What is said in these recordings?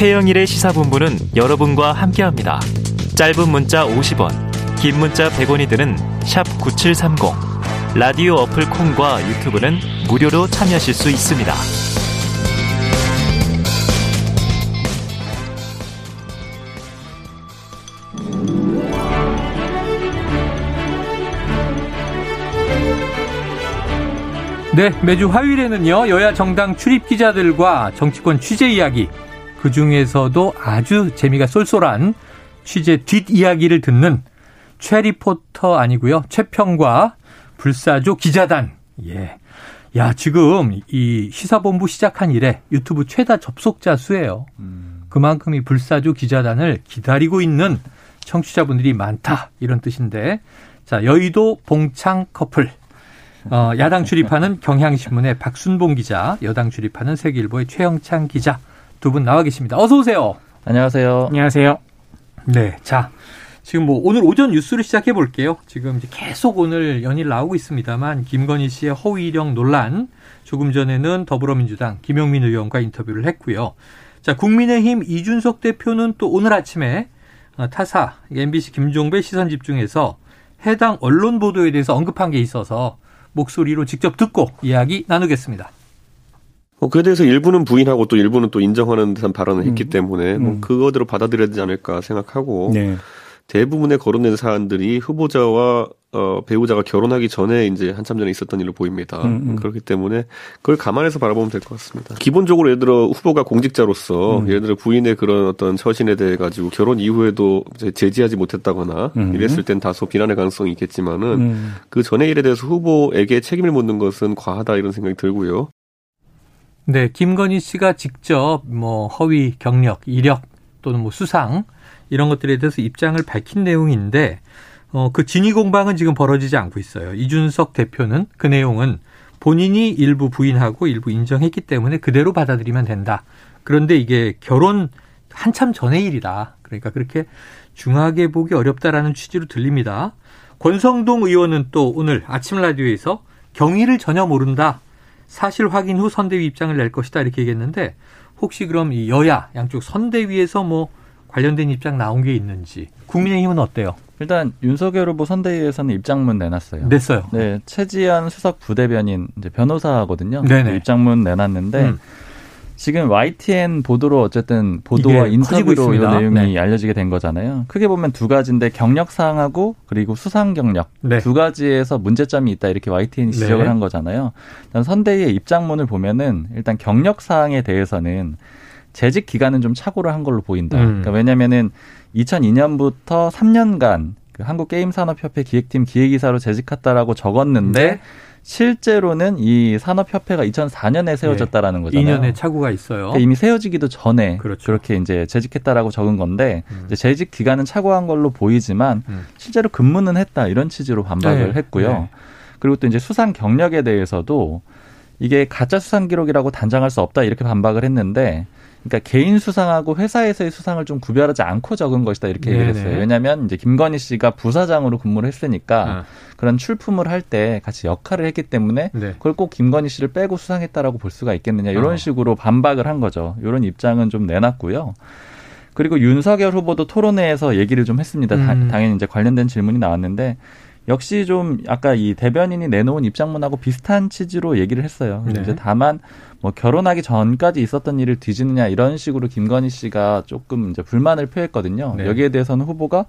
최영일의 시사본부는 여러분과 함께합니다. 짧은 문자 50원, 긴 문자 100원이 드는 9730. 라디오 어플 콩과 유튜브는 무료로 참여하실 수 있습니다. 네, 매주 화요일에는요, 여야 정당 출입 기자들과 정치권 취재 이야기, 그 중에서도 아주 재미가 쏠쏠한 취재 뒷이야기를 듣는 최 리포터 아니고요, 최평과 불사조 기자단. 예. 야, 지금 이 시사본부 시작한 이래 유튜브 최다 접속자 수예요. 그만큼 이 불사조 기자단을 기다리고 있는 청취자분들이 많다. 이런 뜻인데. 자, 여의도 봉창 커플. 어, 야당 출입하는 경향신문의 박순봉 기자, 여당 출입하는 세계일보의 최영창 기자 두 분 나와 계십니다. 어서 오세요. 안녕하세요. 안녕하세요. 네, 자 지금 뭐 오늘 오전 뉴스를 시작해 볼게요. 지금 이제 계속 오늘 연일 나오고 있습니다만 김건희 씨의 허위 이력 논란, 조금 전에는 더불어민주당 김용민 의원과 인터뷰를 했고요. 자, 국민의힘 이준석 대표는 또 오늘 아침에 어, 타사 MBC 김종배 시선 집중해서 해당 언론 보도에 대해서 언급한 게 있어서 목소리로 직접 듣고 이야기 나누겠습니다. 어, 그에 대해서 일부는 부인하고 또 일부는 또 인정하는 듯한 발언을 했기 음. 때문에 뭐 음. 그거대로 받아들여야 되지 않을까 생각하고 네. 대부분의 거론된 사안들이 후보자와 어, 배우자가 결혼하기 전에 이제 한참 전에 있었던 일로 보입니다. 음, 음. 그렇기 때문에 그걸 감안해서 바라보면 될 것 같습니다. 기본적으로 예를 들어 후보가 공직자로서 음. 예를 들어 부인의 그런 어떤 처신에 대해 가지고 결혼 이후에도 제지하지 못했다거나 음. 이랬을 땐 다소 비난의 가능성이 있겠지만은 음. 그 전의 일에 대해서 후보에게 책임을 묻는 것은 과하다 이런 생각이 들고요. 네, 김건희 씨가 직접 뭐 허위 경력, 이력 또는 뭐 수상 이런 것들에 대해서 입장을 밝힌 내용인데 어, 그 진위 공방은 지금 벌어지지 않고 있어요. 이준석 대표는 그 내용은 본인이 일부 부인하고 일부 인정했기 때문에 그대로 받아들이면 된다. 그런데 이게 결혼 한참 전의 일이다. 그러니까 그렇게 중하게 보기 어렵다라는 취지로 들립니다. 권성동 의원은 또 오늘 아침 라디오에서 경위를 전혀 모른다. 사실 확인 후 선대위 입장을 낼 것이다 이렇게 얘기했는데 혹시 그럼 이 여야 양쪽 선대위에서 뭐 관련된 입장 나온 게 있는지 국민의힘은 어때요? 일단 윤석열 후보 선대위에서는 입장문 내놨어요. 냈어요. 네, 최지한 수석 부대변인 이제 변호사거든요. 네네. 입장문 내놨는데 음. 지금 YTN 보도로 어쨌든 보도와 인터뷰로 이. 내용이 네. 알려지게 된 거잖아요. 크게 보면 두 가지인데 경력 사항하고 그리고 수상 경력 네. 두 가지에서 문제점이 있다 이렇게 YTN이 지적을 네. 한 거잖아요. 일단 선대위의 입장문을 보면은 일단 경력 사항에 대해서는 재직 기간은 좀 착오를 한 걸로 보인다. 음. 그러니까 왜냐면은 2002년부터 3년간 그 한국게임산업협회 기획팀 기획이사로 재직했다라고 적었는데 네. 실제로는 이 산업협회가 2004년에 세워졌다라는 거잖아요. 2년의 차고가 있어요. 그러니까 이미 세워지기도 전에 그렇죠. 그렇게 이제 재직했다라고 적은 건데 음. 이제 재직 기간은 차고한 걸로 보이지만 음. 실제로 근무는 했다 이런 취지로 반박을 네. 했고요. 네. 그리고 또 이제 수상 경력에 대해서도 이게 가짜 수상 기록이라고 단정할 수 없다 이렇게 반박을 했는데 그러니까 개인 수상하고 회사에서의 수상을 좀 구별하지 않고 적은 것이다 이렇게 얘기를 네네. 했어요. 왜냐하면 이제 김건희 씨가 부사장으로 근무를 했으니까 아, 그런 출품을 할 때 같이 역할을 했기 때문에 네. 그걸 꼭 김건희 씨를 빼고 수상했다라고 볼 수가 있겠느냐 이런 어. 식으로 반박을 한 거죠. 이런 입장은 좀 내놨고요. 그리고 윤석열 후보도 토론회에서 얘기를 좀 했습니다. 다- 음. 당연히 이제 관련된 질문이 나왔는데 역시 좀 아까 이 대변인이 내놓은 입장문하고 비슷한 취지로 얘기를 했어요. 네. 이제 다만 뭐 결혼하기 전까지 있었던 일을 뒤지느냐 이런 식으로 김건희 씨가 조금 이제 불만을 표했거든요. 네. 여기에 대해서는 후보가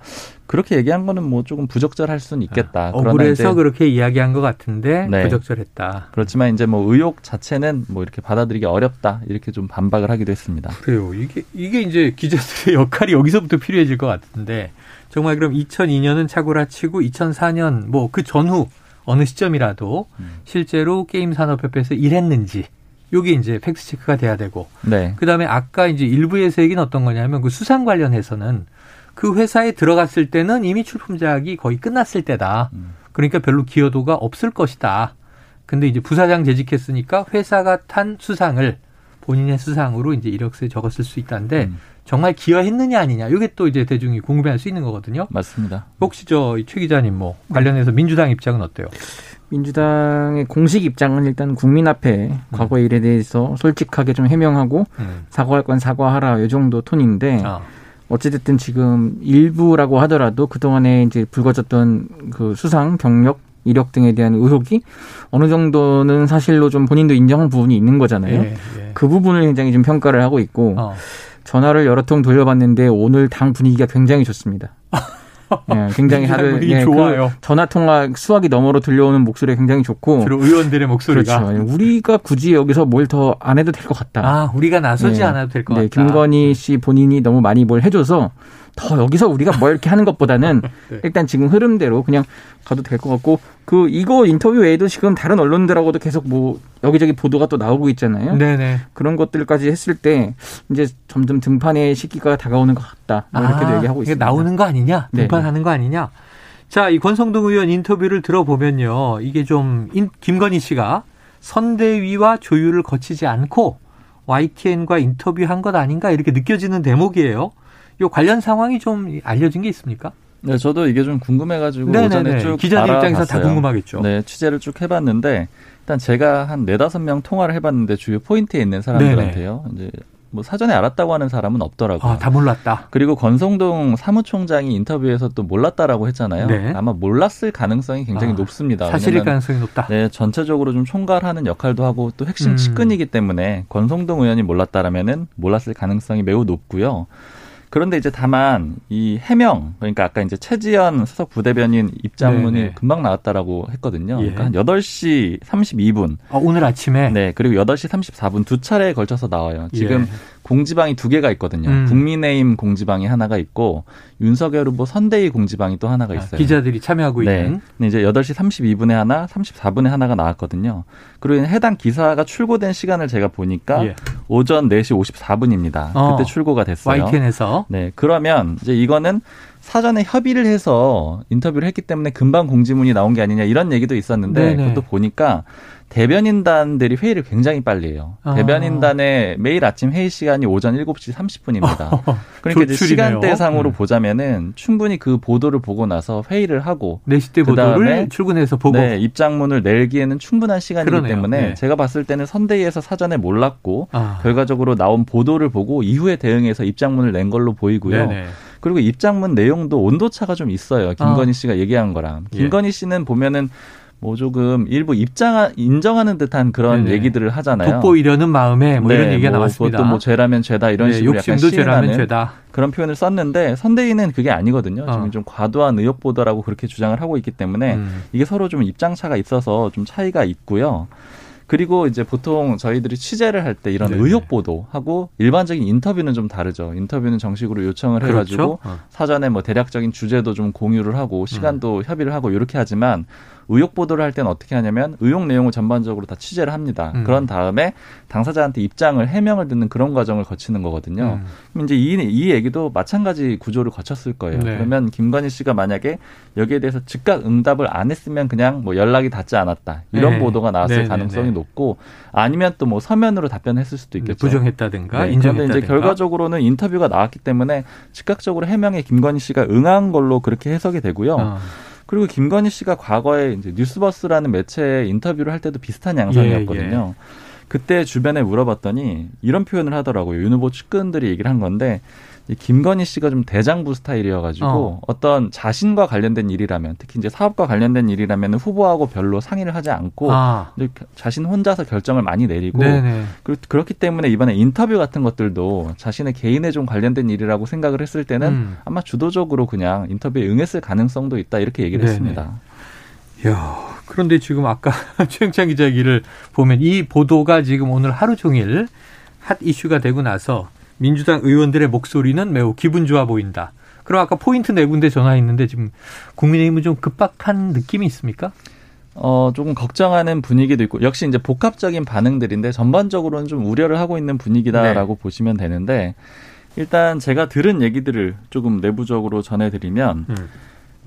그렇게 얘기한 거는 뭐 조금 부적절할 수는 있겠다. 그러나 억울해서 그렇게 이야기한 것 같은데 네. 부적절했다. 그렇지만 이제 뭐 의혹 자체는 뭐 이렇게 받아들이기 어렵다 이렇게 좀 반박을 하기도 했습니다. 그래요. 이게 이게 이제 기자들의 역할이 여기서부터 필요해질 것 같은데 정말 그럼 2002년은 차고라 치고 2004년 뭐 그 전후 어느 시점이라도 음. 실제로 게임 산업협회에서 일했는지 요게 이제 팩트 체크가 돼야 되고 네. 그다음에 아까 이제 일부에서 얘기는 어떤 거냐면 그 수상 관련해서는 그 회사에 들어갔을 때는 이미 출품작이 거의 끝났을 때다. 음. 그러니까 별로 기여도가 없을 것이다. 근데 이제 부사장 재직했으니까 회사가 탄 수상을 본인의 수상으로 이제 이력서에 적었을 수 있다는데 음. 정말 기여했느냐 아니냐. 이게 또 이제 대중이 궁금해할 수 있는 거거든요. 맞습니다. 혹시 저 최 기자님 뭐 관련해서 민주당 입장은 어때요? 민주당의 공식 입장은 일단 국민 앞에 음. 과거의 일에 대해서 솔직하게 좀 해명하고 음. 사과할 건 사과하라 이 정도 톤인데 아. 어찌됐든 지금 일부라고 하더라도 그동안에 이제 불거졌던 그 수상, 경력, 이력 등에 대한 의혹이 어느 정도는 사실로 좀 본인도 인정한 부분이 있는 거잖아요. 예, 예. 그 부분을 굉장히 좀 평가를 하고 있고 어. 전화를 여러 통 돌려봤는데 오늘 당 분위기가 굉장히 좋습니다. 예, 굉장히 다들 예, 그 좋아요. 전화 통화 수화기 너머로 들려오는 목소리가 굉장히 좋고 주로 의원들의 목소리가 그렇죠. 우리가 굳이 여기서 뭘 더 안 해도 될 것 같다. 아 우리가 나서지 네. 않아도 될것 네, 같다. 김건희 씨 본인이 너무 많이 뭘 해줘서 더 여기서 우리가 뭐 이렇게 하는 것보다는 네. 일단 지금 흐름대로 그냥 가도 될 것 같고 그 이거 인터뷰 외에도 지금 다른 언론들하고도 계속 뭐 여기저기 보도가 또 나오고 있잖아요. 네네. 그런 것들까지 했을 때 이제 점점 등판의 시기가 다가오는 것 같다. 뭐 이렇게도 얘기하고 아, 이게 있습니다. 나오는 거 아니냐? 네. 등판하는 거 아니냐? 자, 이 권성동 의원 인터뷰를 들어보면요. 이게 좀 인- 김건희 씨가 선대위와 조율을 거치지 않고 YTN과 인터뷰한 것 아닌가 이렇게 느껴지는 대목이에요. 이 관련 상황이 좀 알려진 게 있습니까? 네, 저도 이게 좀 궁금해가지고 네네네. 오전에 쭉 기자들 입장에서 다 알아봤어요. 궁금하겠죠. 네, 취재를 쭉 해봤는데 일단 제가 한 네다섯 명 통화를 해봤는데 주요 포인트에 있는 사람들한테요. 이제 뭐 사전에 알았다고 하는 사람은 없더라고요. 아, 다 몰랐다. 그리고 권성동 사무총장이 인터뷰에서 또 몰랐다라고 했잖아요. 네. 아마 몰랐을 가능성이 굉장히 아, 높습니다. 사실일 왜냐면 가능성이 높다. 네, 전체적으로 좀 총괄하는 역할도 하고 또 핵심 음. 측근이기 때문에 권성동 의원이 몰랐다라면은 몰랐을 가능성이 매우 높고요. 그런데 이제 다만 이 해명 그러니까 아까 이제 최지연 수석 부대변인 입장문이 네네. 금방 나왔다라고 했거든요. 예. 그러니까 한 8시 32분. 어, 오늘 아침에 네, 그리고 8시 34분 두 차례에 걸쳐서 나와요. 지금 예. 공지방이 두 개가 있거든요. 음. 국민의힘 공지방이 하나가 있고 윤석열 후보 선대위 공지방이 또 하나가 아, 있어요. 기자들이 참여하고 네. 있는 근데 이제 8시 32분에 하나, 34분에 하나가 나왔거든요. 그리고 해당 기사가 출고된 시간을 제가 보니까 예. 오전 4시 54분입니다. 어. 그때 출고가 됐어요. YTN에서 네. 그러면 이제 이거는 사전에 협의를 해서 인터뷰를 했기 때문에 금방 공지문이 나온 게 아니냐 이런 얘기도 있었는데 네네. 그것도 보니까 대변인단들이 회의를 굉장히 빨리 해요. 아. 대변인단의 매일 아침 회의 시간이 오전 7시 30분입니다. 그러니까 이제. 시간대상으로 음. 보자면은 충분히 그 보도를 보고 나서 회의를 하고 4시 때 그다음에 보도를 출근해서 보고 네, 입장문을 내기에는 충분한 시간이기 그러네요. 때문에 네. 제가 봤을 때는 선대위에서 사전에 몰랐고 아. 결과적으로 나온 보도를 보고 이후에 대응해서 입장문을 낸 걸로 보이고요. 네네. 그리고 입장문 내용도 온도차가 좀 있어요. 김건희 아. 씨가 얘기한 거랑. 예. 김건희 씨는 보면은 뭐 조금 일부 입장 인정하는 듯한 그런 네네. 얘기들을 하잖아요. 돋보이려는 마음에 뭐 이런 네, 얘기가 뭐 나왔습니다. 그것도 뭐 죄라면 죄다 이런 네, 식으로 약간 욕심도 죄라면 시인하는 죄다. 그런 표현을 썼는데 선대위는 그게 아니거든요. 어. 지금 좀 과도한 의혹 보도라고 그렇게 주장을 하고 있기 때문에 음. 이게 서로 좀 입장 차가 있어서 좀 차이가 있고요. 그리고 이제 보통 저희들이 취재를 할 때 이런 네네. 의혹 보도하고 일반적인 인터뷰는 좀 다르죠. 인터뷰는 정식으로 요청을 해가지고 그렇죠. 어. 사전에 뭐 대략적인 주제도 좀 공유를 하고 시간도 음. 협의를 하고 이렇게 하지만 의혹 보도를 할 때는 어떻게 하냐면 의혹 내용을 전반적으로 다 취재를 합니다. 음. 그런 다음에 당사자한테 입장을 해명을 듣는 그런 과정을 거치는 거거든요. 음. 이제 이, 이 얘기도 마찬가지 구조를 거쳤을 거예요. 네. 그러면 김건희 씨가 만약에 여기에 대해서 즉각 응답을 안 했으면 그냥 뭐 연락이 닿지 않았다 이런 네. 보도가 나왔을 네, 네, 가능성이 네. 높고 아니면 또 뭐 서면으로 답변했을 수도 있겠죠. 부정했다든가 네, 그런데 인정했다든가. 이제 결과적으로는 인터뷰가 나왔기 때문에 즉각적으로 해명에 김건희 씨가 응한 걸로 그렇게 해석이 되고요. 어. 그리고 김건희 씨가 과거에 이제 뉴스버스라는 매체에 인터뷰를 할 때도 비슷한 양상이었거든요. 예, 그때 주변에 물어봤더니 이런 표현을 하더라고요. 윤 후보 측근들이 얘기를 한 건데 이 김건희 씨가 좀 대장부 스타일이어가지고 어. 어. 떤 자신과 관련된 일이라면 특히 이제 사업과 관련된 일이라면 후보하고 별로 상의를 하지 않고 아, 자신 혼자서 결정을 많이 내리고 네네. 그- 그렇기 때문에 이번에 인터뷰 같은 것들도 자신의 개인에 좀 관련된 일이라고 생각을 했을 때는 음. 아마 주도적으로 그냥 인터뷰에 응했을 가능성도 있다 이렇게 얘기를 네네. 했습니다. 야, 그런데 지금 아까 최영찬 기자 얘기를 보면 이 보도가 지금 오늘 하루 종일 핫 이슈가 되고 나서 민주당 의원들의 목소리는 매우 기분 좋아 보인다. 그럼 아까 포인트 네 군데 전화했는데 지금 국민의힘은 좀 급박한 느낌이 있습니까? 어, 조금 걱정하는 분위기도 있고, 역시 이제 복합적인 반응들인데, 전반적으로는 좀 우려를 하고 있는 분위기다라고 네. 보시면 되는데, 일단 제가 들은 얘기들을 조금 내부적으로 전해드리면, 음.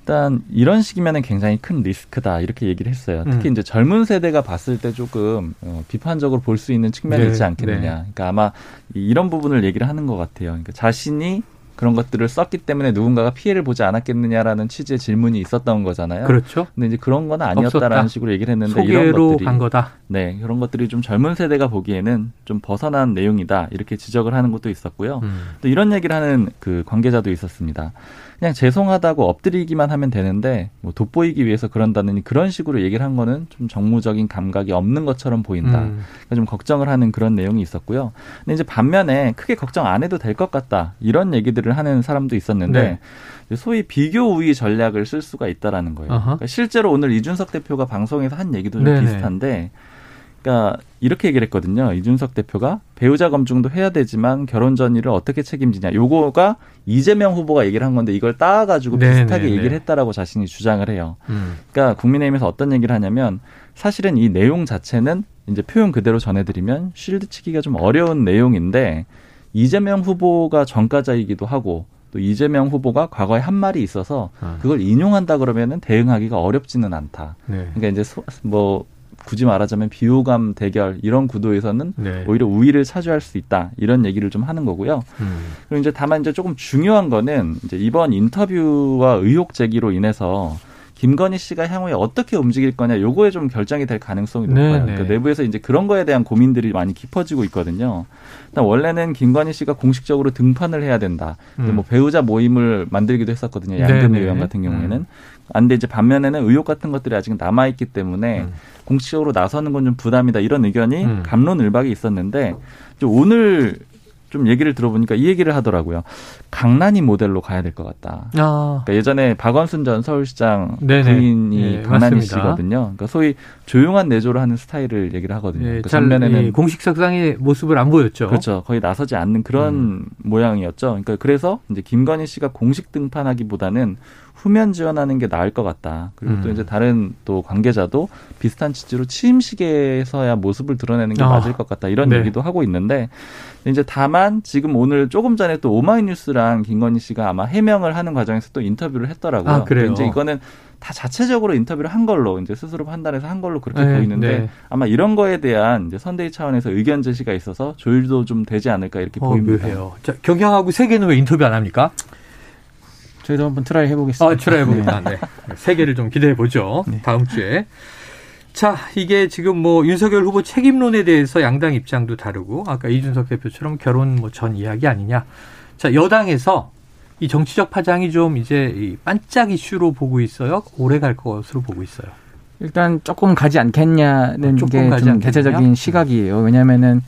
일단 이런 식이면은 굉장히 큰 리스크다, 이렇게 얘기를 했어요. 특히 음. 이제 젊은 세대가 봤을 때 조금 어, 비판적으로 볼 수 있는 측면이 네, 있지 않겠느냐. 네. 그러니까 아마 이- 이런 부분을 얘기를 하는 것 같아요. 그러니까 자신이 그런 것들을 썼기 때문에 누군가가 피해를 보지 않았겠느냐라는 취지의 질문이 있었던 거잖아요. 그렇죠. 근데 이제 그런 건 아니었다라는 없었다. 식으로 얘기를 했는데 이런 것들이 간 거다. 네, 그런 것들이 좀 젊은 세대가 보기에는 좀 벗어난 내용이다. 이렇게 지적을 하는 것도 있었고요. 음. 또 이런 얘기를 하는 그 관계자도 있었습니다. 그냥 죄송하다고 엎드리기만 하면 되는데 뭐 돋보이기 위해서 그런다느니 그런 식으로 얘기를 한 거는 좀 정무적인 감각이 없는 것처럼 보인다. 음. 그러니까 좀 걱정을 하는 그런 내용이 있었고요. 근데 이제 반면에 크게 걱정 안 해도 될 것 같다. 이런 얘기들 을 하는 사람도 있었는데 네. 소위 비교 우위 전략을 쓸 수가 있다라는 거예요. 그러니까 실제로 오늘 이준석 대표가 방송에서 한 얘기도 좀 네네. 비슷한데 그러니까 이렇게 얘기를 했거든요. 이준석 대표가 배우자 검증도 해야 되지만 결혼 전일을 어떻게 책임지냐. 요거가 이재명 후보가 얘기를 한 건데 이걸 따와가지고 네네네. 비슷하게 얘기를 했다라고 자신이 주장을 해요. 음. 그러니까 국민의힘에서 어떤 얘기를 하냐면 사실은 이 내용 자체는 이제 표현 그대로 전해드리면 쉴드 치기가 좀 어려운 내용인데 이재명 후보가 전과자이기도 하고 또 이재명 후보가 과거에 한 말이 있어서 아. 그걸 인용한다 그러면은 대응하기가 어렵지는 않다. 네. 그러니까 이제 소- 뭐 굳이 말하자면 비호감 대결 이런 구도에서는 네. 오히려 우위를 차지할 수 있다 이런 얘기를 좀 하는 거고요. 음. 그리고 이제 다만 이제 조금 중요한 거는 이제 이번 인터뷰와 의혹 제기로 인해서 김건희 씨가 향후에 어떻게 움직일 거냐 요거에 좀 결정이 될 가능성이 높아요. 네, 네. 그러니까 내부에서 이제 그런 거에 대한 고민들이 많이 깊어지고 있거든요. 일단 원래는 김건희 씨가 공식적으로 등판을 해야 된다. 근데 음. 뭐 배우자 모임을 만들기도 했었거든요. 네, 양금리 네. 의원 같은 경우에는. 음. 안데 이제 반면에는 의혹 같은 것들이 아직 남아 있기 때문에 음. 공식적으로 나서는 건 좀 부담이다 이런 의견이 음. 감론을박이 있었는데 오늘 좀 얘기를 들어보니까 이 얘기를 하더라고요. 강란이 모델로 가야 될 것 같다. 아. 그러니까 예전에 박원순 전 서울시장 네네. 부인이 예, 강란이 맞습니다. 씨거든요. 그러니까 소위 조용한 내조를 하는 스타일을 얘기를 하거든요. 예, 그러니까 잘 전면에는 이 공식 석상의 모습을 안 보였죠. 그렇죠. 거의 나서지 않는 그런 음. 모양이었죠. 그러니까 그래서 이제 김건희 씨가 공식 등판하기보다는 후면 지원하는 게 나을 것 같다. 그리고 또 음. 이제 다른 또 관계자도 비슷한 취지로 취임식에서야 모습을 드러내는 게 아. 맞을 것 같다. 이런 네. 얘기도 하고 있는데 이제 다만 지금 오늘 조금 전에 또 오마이뉴스랑 김건희 씨가 아마 해명을 하는 과정에서 또 인터뷰를 했더라고요. 아, 그래요? 이제 이거는 다 자체적으로 인터뷰를 한 걸로 이제 스스로 판단해서 한 걸로 그렇게 네, 보이는데 네. 아마 이런 거에 대한 이제 선대위 차원에서 의견 제시가 있어서 조율도 좀 되지 않을까 이렇게 어, 보입니다. 묘해요. 자, 경향하고 세계는 왜 인터뷰 안 합니까? 저희도 한번 try 해보겠습니다. 아, try 해봅니다. 네. 세계를 좀 기대해 보죠. 다음 주에. 자, 이게 지금 뭐 윤석열 후보 책임론에 대해서 양당 입장도 다르고 아까 이준석 대표처럼 결혼 뭐 전 이야기 아니냐. 자, 여당에서 이 정치적 파장이 좀 이제 이 반짝 이슈로 보고 있어요. 오래 갈 것으로 보고 있어요. 일단 조금 가지 않겠냐는 아, 조금 게 가지 좀 않겠느냐? 대체적인 시각이에요. 왜냐면은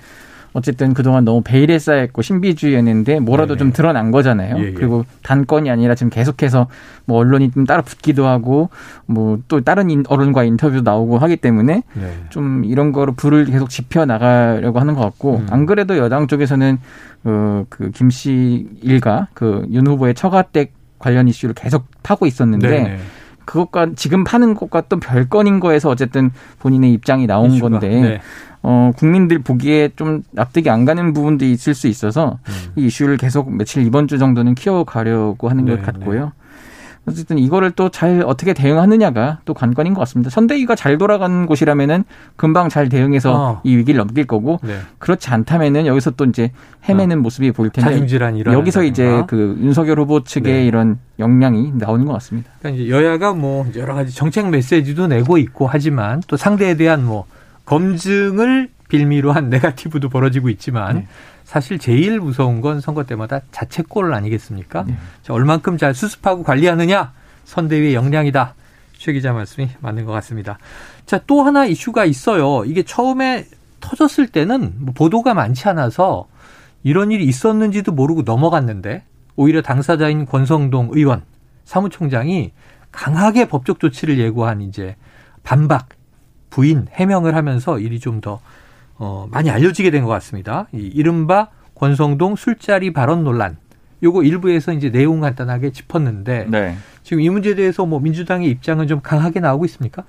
어쨌든 그동안 너무 베일에 쌓였고 신비주의였는데 뭐라도 네네. 좀 드러난 거잖아요. 예, 예. 그리고 단건이 아니라 지금 계속해서 뭐 언론이 좀 따라 붙기도 하고 뭐 또 다른 인- 언론과 인터뷰도 나오고 하기 때문에 네. 좀 이런 거로 불을 계속 지펴 나가려고 하는 것 같고 음. 안 그래도 여당 쪽에서는 그 김씨 일가 그 윤 후보의 처가댁 관련 이슈를 계속 파고 있었는데 네네. 그것과 지금 파는 것과 또 별건인 거에서 어쨌든 본인의 입장이 나온 이슈가. 건데 네. 어 국민들 보기에 좀 납득이 안 가는 부분도 있을 수 있어서 음. 이 이슈를 계속 며칠 이번 주 정도는 키워가려고 하는 네, 것 같고요. 어쨌든 이거를 또 잘 어떻게 대응하느냐가 또 관건인 것 같습니다. 선대위가 잘 돌아가는 곳이라면은 금방 잘 대응해서 어. 이 위기를 넘길 거고 네. 그렇지 않다면은 여기서 또 이제 헤매는 모습이 보일 텐데. 여기서 이제 그 윤석열 후보 측의 네. 이런 역량이 나오는 것 같습니다. 그러니까 이제 여야가 뭐 여러 가지 정책 메시지도 내고 있고 하지만 또 상대에 대한 뭐 검증을 빌미로 한 네가티브도 벌어지고 있지만 네. 사실 제일 무서운 건 선거 때마다 자책골 아니겠습니까? 네. 자, 얼만큼 잘 수습하고 관리하느냐 선대위의 역량이다. 최 기자 말씀이 맞는 것 같습니다. 자, 또 하나 이슈가 있어요. 이게 처음에 터졌을 때는 뭐 보도가 많지 않아서 이런 일이 있었는지도 모르고 넘어갔는데 오히려 당사자인 권성동 의원 사무총장이 강하게 법적 조치를 예고한 이제 반박 부인 해명을 하면서 일이 좀 더 어, 많이 알려지게 된 것 같습니다. 이 이른바 권성동 술자리 발언 논란. 요거 일부에서 이제 내용 간단하게 짚었는데 네. 지금 이 문제에 대해서 뭐 민주당의 입장은 좀 강하게 나오고 있습니까?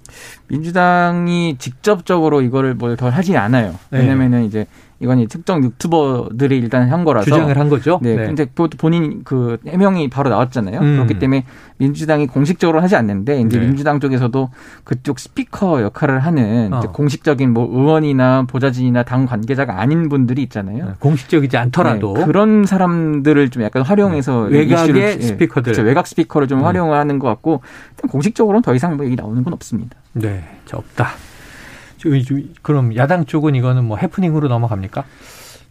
민주당이 직접적으로 이거를 뭘더 하지 않아요. 네. 왜냐면은 이제 이건 이 특정 유튜버들이 일단 한 거라서 주장을 한 거죠. 네, 근데 그 본인 그 해명이 바로 나왔잖아요. 음. 그렇기 때문에 민주당이 공식적으로 하지 않는데 이제 네. 민주당 쪽에서도 그쪽 스피커 역할을 하는 어. 공식적인 뭐 의원이나 보좌진이나 당 관계자가 아닌 분들이 있잖아요. 네, 공식적이지 않더라도 네, 그런 사람들을 좀 약간 활용해서 네. 외곽의 예, 스피커들. 그렇죠. 외곽 스피커를 좀 음. 활용하는 것 같고 공식적으로는 더 이상 뭐 얘기 나오는 건 없습니다. 네, 저 없다. 저, 저, 그럼 야당 쪽은 이거는 뭐 해프닝으로 넘어갑니까?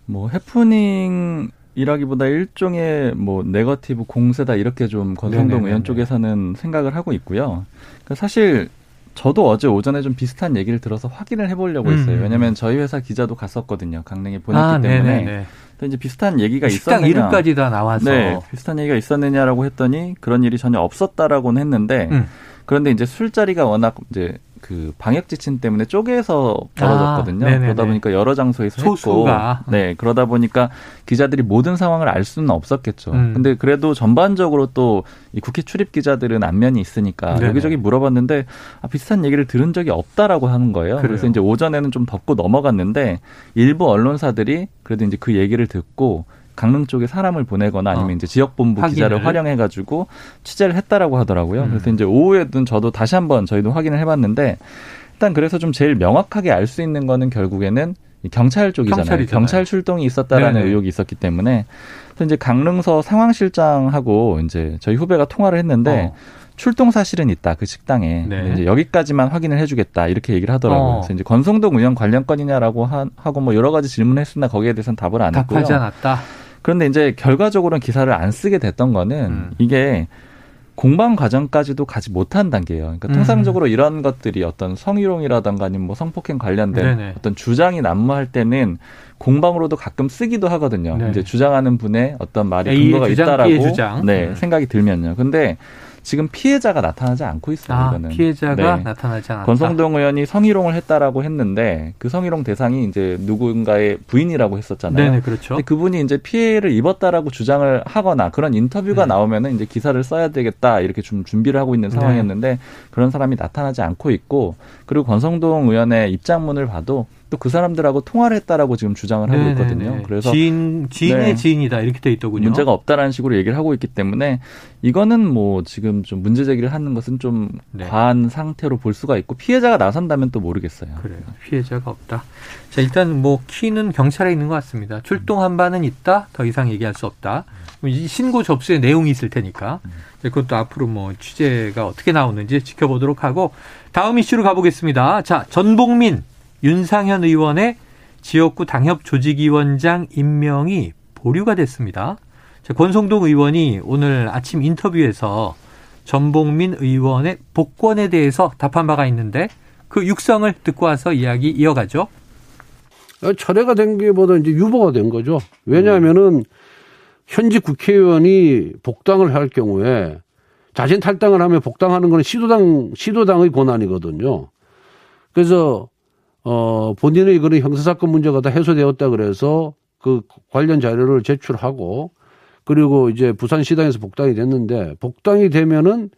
뭐 해프닝 이라기보다 일종의 뭐 네거티브 공세다 이렇게 좀 권성동. 의원 쪽에서는 생각을 하고 있고요. 그러니까 사실 저도 어제 오전에 좀 비슷한 얘기를 들어서 확인을 해보려고 했어요. 음. 왜냐하면 저희 회사 기자도 갔었거든요. 강릉에 보냈기 아, 때문에. 네네네. 또 이제 비슷한 얘기가 있었느냐. 이름까지 다 나와서 네, 비슷한 얘기가 있었느냐라고 했더니 그런 일이 전혀 없었다라고는 했는데 음. 그런데 이제 술자리가 워낙 이제 그 방역 지침 때문에 쪼개서 벌어졌거든요. 아. 그러다 보니까 여러 장소에서 소수가. 했고, 네 그러다 보니까 기자들이 모든 상황을 알 수는 없었겠죠. 음. 근데 그래도 전반적으로 또 이 국회 출입 기자들은 안면이 있으니까 네네. 여기저기 물어봤는데 아, 비슷한 얘기를 들은 적이 없다라고 하는 거예요. 그래요. 그래서 이제 오전에는 좀 덮고 넘어갔는데 일부 언론사들이 그래도 이제 그 얘기를 듣고 강릉 쪽에 사람을 보내거나 아니면 어. 이제 지역 본부 확인을. 기자를 활용해가지고 취재를 했다라고 하더라고요. 음. 그래서 이제 오후에는 저도 다시 한번 저희도 확인을 해봤는데 일단 그래서 좀 제일 명확하게 알 수 있는 거는 결국에는 이 경찰 쪽이잖아요. 경찰이잖아요. 경찰 출동이 있었다라는 네네. 의혹이 있었기 때문에 그래서 이제 강릉서 상황실장하고 이제 저희 후배가 통화를 했는데 어. 출동 사실은 있다 그 식당에 네. 이제 여기까지만 확인을 해주겠다 이렇게 얘기를 하더라고요. 어. 그래서 이제 권성동 의원 관련 건이냐라고 하, 하고 뭐 여러 가지 질문했으나 거기에 대해서는 답을 안 했고요. 답하지 않았다. 그런데 이제 결과적으로는 기사를 안 쓰게 됐던 거는 음. 이게 공방 과정까지도 가지 못한 단계예요. 그러니까 음. 통상적으로 이런 것들이 어떤 성희롱이라든가 아니면 뭐 성폭행 관련된 네네. 어떤 주장이 난무할 때는 공방으로도 가끔 쓰기도 하거든요. 네. 이제 주장하는 분의 어떤 말이 근거가 주장, 있다라고. 네, 음. 생각이 들면요. 근데 지금 피해자가 나타나지 않고 있어요. 아, 이거는. 피해자가 네. 나타나지 않았다. 권성동 의원이 성희롱을 했다라고 했는데 그 성희롱 대상이 이제 누군가의 부인이라고 했었잖아요. 네네 그렇죠. 그분이 이제 피해를 입었다라고 주장을 하거나 그런 인터뷰가 음. 나오면은 이제 기사를 써야 되겠다 이렇게 좀 준비를 하고 있는 네. 상황이었는데 그런 사람이 나타나지 않고 있고 그리고 권성동 의원의 입장문을 봐도 또 그 사람들하고 통화를 했다라고 지금 주장을 하고 네네네. 있거든요. 그래서 지인 지인의 네. 지인이다 이렇게 돼 있더군요. 문제가 없다라는 식으로 얘기를 하고 있기 때문에 이거는 뭐 지금 좀 문제 제기를 하는 것은 좀 네. 과한 상태로 볼 수가 있고 피해자가 나선다면 또 모르겠어요. 그래요. 피해자가 없다. 자, 일단 뭐 키는 경찰에 있는 것 같습니다. 출동한 바는 있다. 더 이상 얘기할 수 없다. 이 신고 접수의 내용이 있을 테니까 이제 그것도 앞으로 뭐 취재가 어떻게 나오는지 지켜보도록 하고 다음 이슈로 가보겠습니다. 자, 전복민 윤상현 의원의 지역구 당협 조직위원장 임명이 보류가 됐습니다. 자, 권성동 의원이 오늘 아침 인터뷰에서 전복민 의원의 복권에 대해서 답한 바가 있는데 그 육성을 듣고 와서 이야기 이어가죠. 어, 철회가 된 게보다 이제 유보가 된 거죠. 왜냐하면은 현직 국회의원이 복당을 할 경우에 자진 탈당을 하면 복당하는 건 시도당 시도당의 권한이거든요. 그래서 어 본인의 그런 형사사건 문제가 다 해소되었다 그래서 그 관련 자료를 제출하고 그리고 이제 부산시당에서 복당이 됐는데 복당이 되면은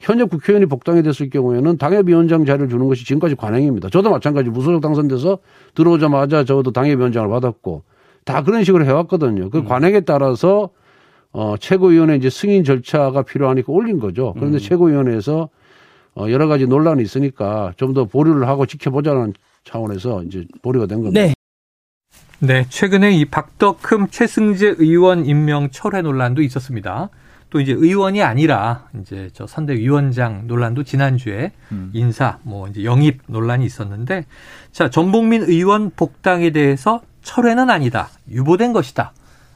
현역 국회의원이 복당이 됐을 경우에는 당협위원장 자리를 주는 것이 지금까지 관행입니다. 저도 마찬가지 무소속 당선돼서 들어오자마자 저도 당협위원장을 받았고 다 그런 식으로 해왔거든요. 그 관행에 따라서 어, 최고위원회 이제 승인 절차가 필요하니까 올린 거죠. 그런데 최고위원회에서 어, 여러 가지 논란이 있으니까 좀 더 보류를 하고 지켜보자는 차원에서 이제 보류가 된 겁니다. 네. 네, 최근에 이 박덕흠 최승재 의원 임명 철회 논란도 있었습니다. 또 이제 의원이 아니라 이제 저 선대위원장 논란도 지난주에 음. 인사 뭐 이제 영입 논란이 있었는데 자, 전복민 의원 복당에 대해서 철회는 아니다. 유보된 것이다.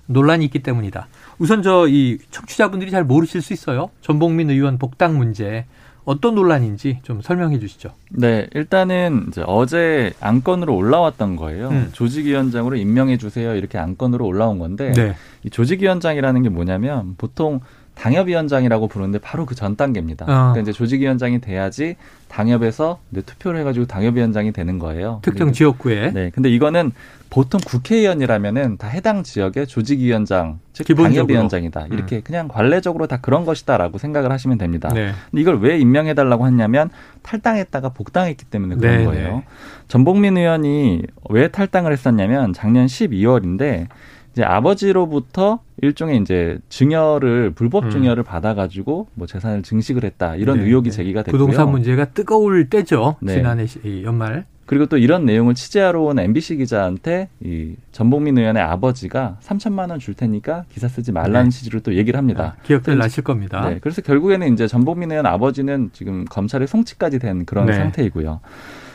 논란이 있기 때문이다. 우선 저 이 청취자분들이 잘 모르실 수 있어요. 전복민 의원 복당 문제 어떤 논란인지 좀 설명해 주시죠. 네, 일단은 이제 어제 안건으로 올라왔던 거예요. 음. 조직위원장으로 임명해 주세요. 이렇게 안건으로 올라온 건데 네. 이 조직위원장이라는 게 뭐냐면 보통 당협위원장이라고 부르는데 바로 그 전 단계입니다. 어. 그러니까 이제 조직위원장이 돼야지 당협에서 이제 투표를 해가지고 당협위원장이 되는 거예요. 특정 근데 지역구에 네, 근데 이거는 보통 국회의원이라면은 다 해당 지역의 조직위원장, 즉 기본적으로. 당협위원장이다. 이렇게 그냥 관례적으로 다 그런 것이다라고 생각을 하시면 됩니다. 네. 근데 이걸 왜 임명해달라고 했냐면 탈당했다가 복당했기 때문에 그런 네, 거예요. 네. 전복민 의원이 왜 탈당을 했었냐면 작년 12월인데 이제 아버지로부터 일종의 이제 증여를 불법 음. 증여를 받아가지고 뭐 재산을 증식을 했다 이런 네, 의혹이 네. 제기가 됐고요. 부동산 문제가 뜨거울 때죠. 네. 지난해 연말. 그리고 또 이런 내용을 취재하러 온 MBC 기자한테 이 전복민 의원의 아버지가 3천만 원 줄 테니까 기사 쓰지 말라는 네. 취지로 또 얘기를 합니다. 기억들 그래서- 나실 겁니다. 네, 그래서 결국에는 이제 전복민 의원 아버지는 지금 검찰에 송치까지 된 그런 네. 상태이고요.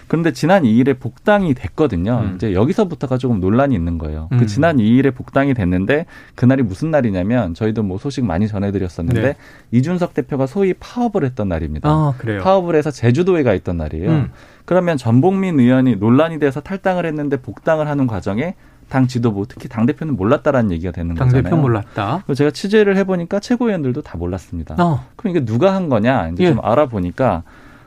그런데 지난 2일에 복당이 됐거든요. 음. 이제 여기서부터가 조금 논란이 있는 거예요. 음. 그 지난 2일에 복당이 됐는데 그날이 무슨 날이냐면 저희도 뭐 소식 많이 전해드렸었는데 네. 이준석 대표가 소위 파업을 했던 날입니다. 아, 그래요. 파업을 해서 제주도에 가 있던 날이에요. 음. 그러면 전복민 의원이 논란이 돼서 탈당을 했는데 복당을 하는 과정에 당 지도부 특히 당 대표는 몰랐다라는 얘기가 되는 당대표 거잖아요. 몰랐다. 그리고 제가 취재를 해보니까 최고위원들도 다 몰랐습니다. 어. 그럼 이게 누가 한 거냐 이제 예. 좀 알아보니까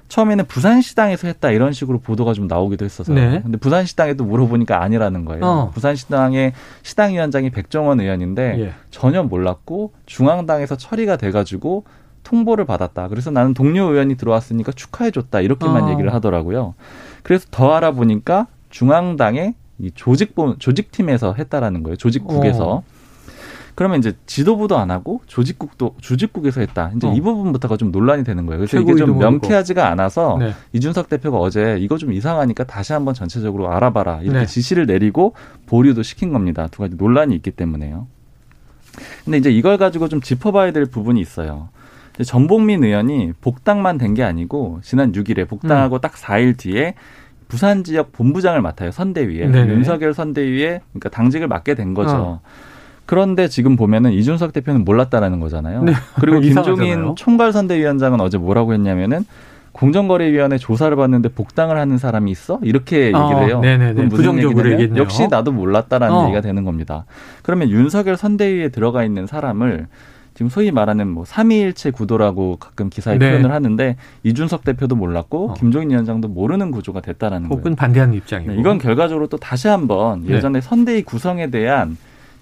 처음에는 부산시당에서 했다 이런 식으로 보도가 좀 나오기도 했어서요. 네. 근데 부산시당에도 물어보니까 아니라는 거예요. 어. 부산시당의 시당위원장이 백종원 의원인데 예. 전혀 몰랐고 중앙당에서 처리가 돼가지고 통보를 받았다. 그래서 나는 동료 의원이 들어왔으니까 축하해줬다 이렇게만 어. 얘기를 하더라고요. 그래서 더 알아보니까 중앙당의 이 조직본 조직팀에서 했다라는 거예요. 조직국에서. 어. 그러면 이제 지도부도 안 하고 조직국도 조직국에서 했다. 이제 어. 이 부분부터가 좀 논란이 되는 거예요. 그래서 이게 좀 모르고. 명쾌하지가 않아서 네. 이준석 대표가 어제 이거 좀 이상하니까 다시 한번 전체적으로 알아봐라 이렇게 네. 지시를 내리고 보류도 시킨 겁니다. 두 가지 논란이 있기 때문에요. 근데 이제 이걸 가지고 좀 짚어봐야 될 부분이 있어요. 전복민 의원이 복당만 된 게 아니고 지난 6일에 음. 복당하고 딱 4일 뒤에 부산 지역 본부장을 맡아요 선대위에 네네. 윤석열 선대위에 그러니까 당직을 맡게 된 거죠. 어. 그런데 지금 보면은 이준석 대표는 몰랐다라는 거잖아요. 네. 그리고. 김종인 총괄 선대위원장은 어제 뭐라고 했냐면은 공정거래위원회 조사를 받는데 복당을 하는 사람이 있어? 이렇게 어, 얘기를 해요. 네네네. 부정적으로 얘기했네요. 역시 나도 몰랐다라는 어. 얘기가 되는 겁니다. 그러면 윤석열 선대위에 들어가 있는 사람을 지금 소위 말하는 뭐 삼위일체 구도라고 가끔 기사에 네. 표현을 하는데 이준석 대표도 몰랐고 어. 김종인 위원장도 모르는 구조가 됐다라는 거예요. 혹은 반대하는 입장이고. 네, 이건 결과적으로 또 다시 한번 네. 예전에 선대위 구성에 대한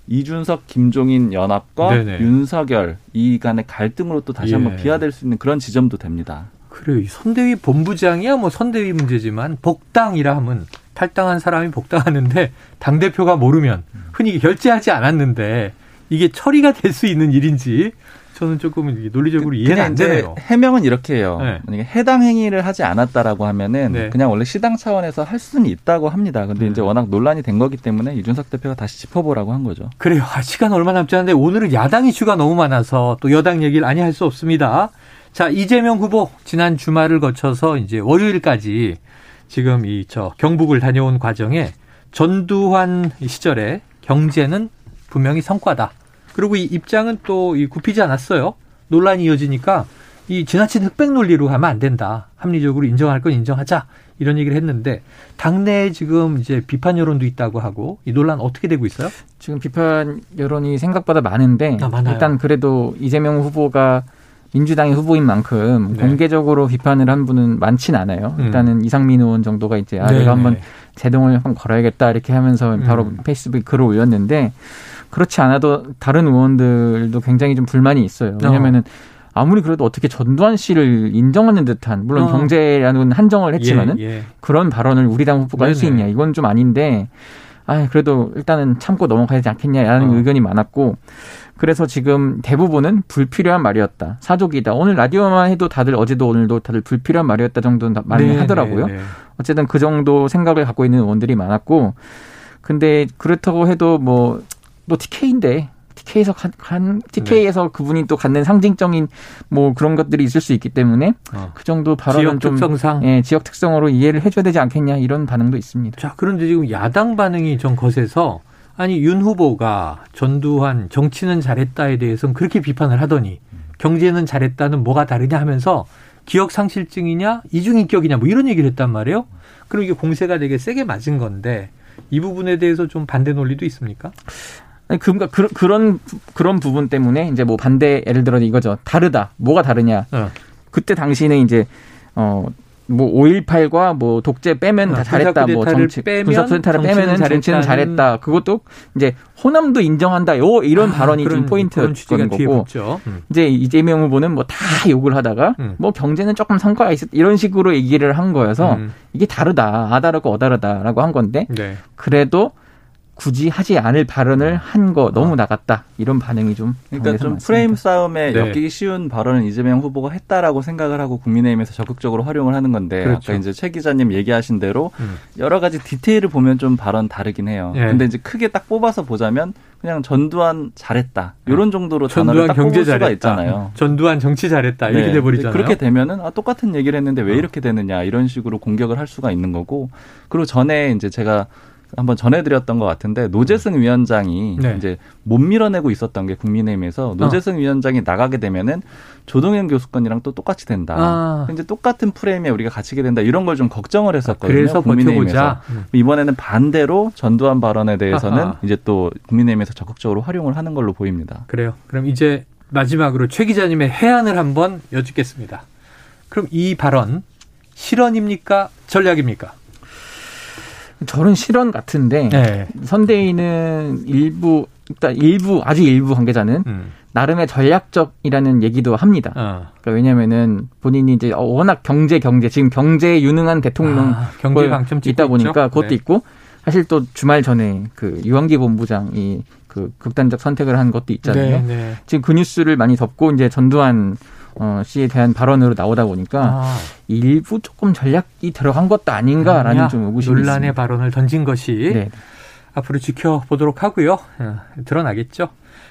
이준석, 김종인 연합과 네네. 윤석열 이 간의 갈등으로 또 다시 예. 한번 비화될 수 있는 그런 지점도 됩니다. 그래요. 이 선대위 본부장이야 뭐 선대위 문제지만 복당이라 하면 탈당한 사람이 복당하는데 당 대표가 모르면 흔히 결재하지 않았는데 이게 처리가 될 수 있는 일인지 저는 조금 논리적으로 이해가 그냥 안 되네요. 해명은 이렇게 해요. 네. 만약에 해당 행위를 하지 않았다라고 하면은 네. 그냥 원래 시당 차원에서 할 수는 있다고 합니다. 근데 음. 이제 워낙 논란이 된 거기 때문에 이준석 대표가 다시 짚어보라고 한 거죠. 그래요. 아, 시간 얼마 남지 않은데 오늘은 야당 이슈가 너무 많아서 또 여당 얘기를 아니 할 수 없습니다. 자, 이재명 후보 지난 주말을 거쳐서 이제 월요일까지 지금 이 저 경북을 다녀온 과정에 전두환 시절에 경제는 분명히 성과다. 그리고 이 입장은 또 이 굽히지 않았어요. 논란이 이어지니까 이 지나친 흑백 논리로 가면 안 된다. 합리적으로 인정할 건 인정하자. 이런 얘기를 했는데 당내에 지금 이제 비판 여론도 있다고 하고 이 논란 어떻게 되고 있어요? 지금 비판 여론이 생각보다 많은데 아. 일단 그래도 이재명 후보가 민주당의 후보인 만큼 네. 공개적으로 비판을 한 분은 많진 않아요. 음. 일단은 이상민 의원 정도가 이제 아 네네. 내가 한번 제동을 한번 걸어야겠다 이렇게 하면서 바로 음. 페이스북에 글을 올렸는데 그렇지 않아도 다른 의원들도 굉장히 좀 불만이 있어요. 왜냐면은 아무리 그래도 어떻게 전두환 씨를 인정하는 듯한 물론 어. 경제라는 한정을 했지만은 예, 예. 그런 발언을 우리 당 후보가 할 수. 있냐 이건 좀 아닌데 아 그래도 일단은 참고 넘어가야 되지 않겠냐라는 어. 의견이 많았고 그래서 지금 대부분은 불필요한 말이었다 사족이다 오늘 라디오만 해도 다들 어제도 오늘도 다들 불필요한 말이었다 정도 는 많이 네, 하더라고요 네, 네. 어쨌든 그 정도 생각을 갖고 있는 의원들이 많았고 근데 그렇다고 해도 뭐 또 TK인데 TK에서 간, 간 TK에서 그분이 또 갖는 상징적인 뭐 그런 것들이 있을 수 있기 때문에 어. 그 정도 발언은 지역 좀 특성상. 예, 지역 특성으로 이해를 해줘야 되지 않겠냐 이런 반응도 있습니다. 자, 그런데 지금 야당 반응이 좀 거세서 아니 윤 후보가 전두환 정치는 잘했다에 대해서는 그렇게 비판을 하더니 경제는 잘했다는 뭐가 다르냐 하면서 기억 상실증이냐 이중인격이냐 뭐 이런 얘기를 했단 말이에요. 그럼 이게 공세가 되게 세게 맞은 건데 이 부분에 대해서 좀 반대 논리도 있습니까? 아니 그러니까 그, 그런 그런 부분 때문에 이제 뭐 반대 예를 들어 이거죠. 다르다. 뭐가 다르냐? 어. 그때 당시는 이제 어. 뭐 5.18과 뭐 독재 빼면 다 어, 잘했다. 뭐 정치 빼면 군사 쿠데타를 빼면은 정치는 정치는 잘했다는- 잘했다. 그것도 이제 호남도 인정한다. 요 이런 발언이 그런- 좀 포인트였던 거고. 음. 이제 이재명 후보는 뭐 다 욕을 하다가 음. 뭐 경제는 조금 성과가 있었 이런 식으로 얘기를 한 거여서 음. 이게 다르다. 아다르고 어다르다라고 한 건데 네. 그래도 굳이 하지 않을 발언을 한 거 너무 나갔다. 이런 반응이 좀 그러니까 좀 많습니다. 프레임 싸움에 네. 엮이기 쉬운 발언을 이재명 후보가 했다라고 생각을 하고 국민의힘에서 적극적으로 활용을 하는 건데 그렇죠. 아까 이제 최 기자님 얘기하신 대로 음. 여러 가지 디테일을 보면 좀 발언 다르긴 해요. 예. 근데 이제 크게 딱 뽑아서 보자면 그냥 전두환 잘했다 이런 정도로 단어를 전두환 딱 경제 뽑을 수가 잘했다. 있잖아요. 전두환 정치 잘했다. 이렇게 네. 돼버리잖아요. 그렇게 되면은 아, 똑같은 얘기를 했는데 왜 어. 이렇게 되느냐 이런 식으로 공격을 할 수가 있는 거고 그리고 전에 이제 제가 한번 전해드렸던 것 같은데 노재승 위원장이 네. 이제 못 밀어내고 있었던 게 국민의힘에서 노재승 위원장이 나가게 되면은 조동현 교수건이랑 또 똑같이 된다. 아. 이제 똑같은 프레임에 우리가 갇히게 된다 이런 걸 좀 걱정을 했었거든요. 그래서 국민의힘에서. 음. 이번에는 반대로 전두환 발언에 대해서는 아하. 이제 또 국민의힘에서 적극적으로 활용을 하는 걸로 보입니다. 그래요. 그럼 이제 마지막으로 최 기자님의 해안을 한번 여쭙겠습니다. 그럼 이 발언 실언입니까? 전략입니까? 저는 실언 같은데 네. 선대위는 일부 일단 일부 아주 일부 관계자는 음. 나름의 전략적이라는 얘기도 합니다. 어. 그러니까 왜냐면은 본인이 이제 워낙 경제 경제 지금 경제에 유능한 대통령 아, 경제 방점 있다 보니까 있죠? 그것도 네. 있고 사실 또 주말 전에 그 유한기 본부장이 그 극단적 선택을 한 것도 있잖아요. 네, 네. 지금 그 뉴스를 많이 덮고 이제 전두환 어, 씨에 대한 발언으로 나오다 보니까 아, 일부 조금 전략이 들어간 것도 아닌가라는 아니야. 좀 의구심이 논란의 있습니다. 발언을 던진 것이 네. 앞으로 지켜보도록 하고요. 어, 드러나겠죠.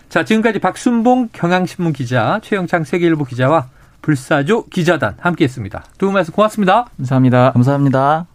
자, 지금까지 박순봉 경향신문 기자, 최영창 세계일보 기자와 불사조 기자단 함께했습니다. 두 분 말씀 고맙습니다. 감사합니다. 감사합니다.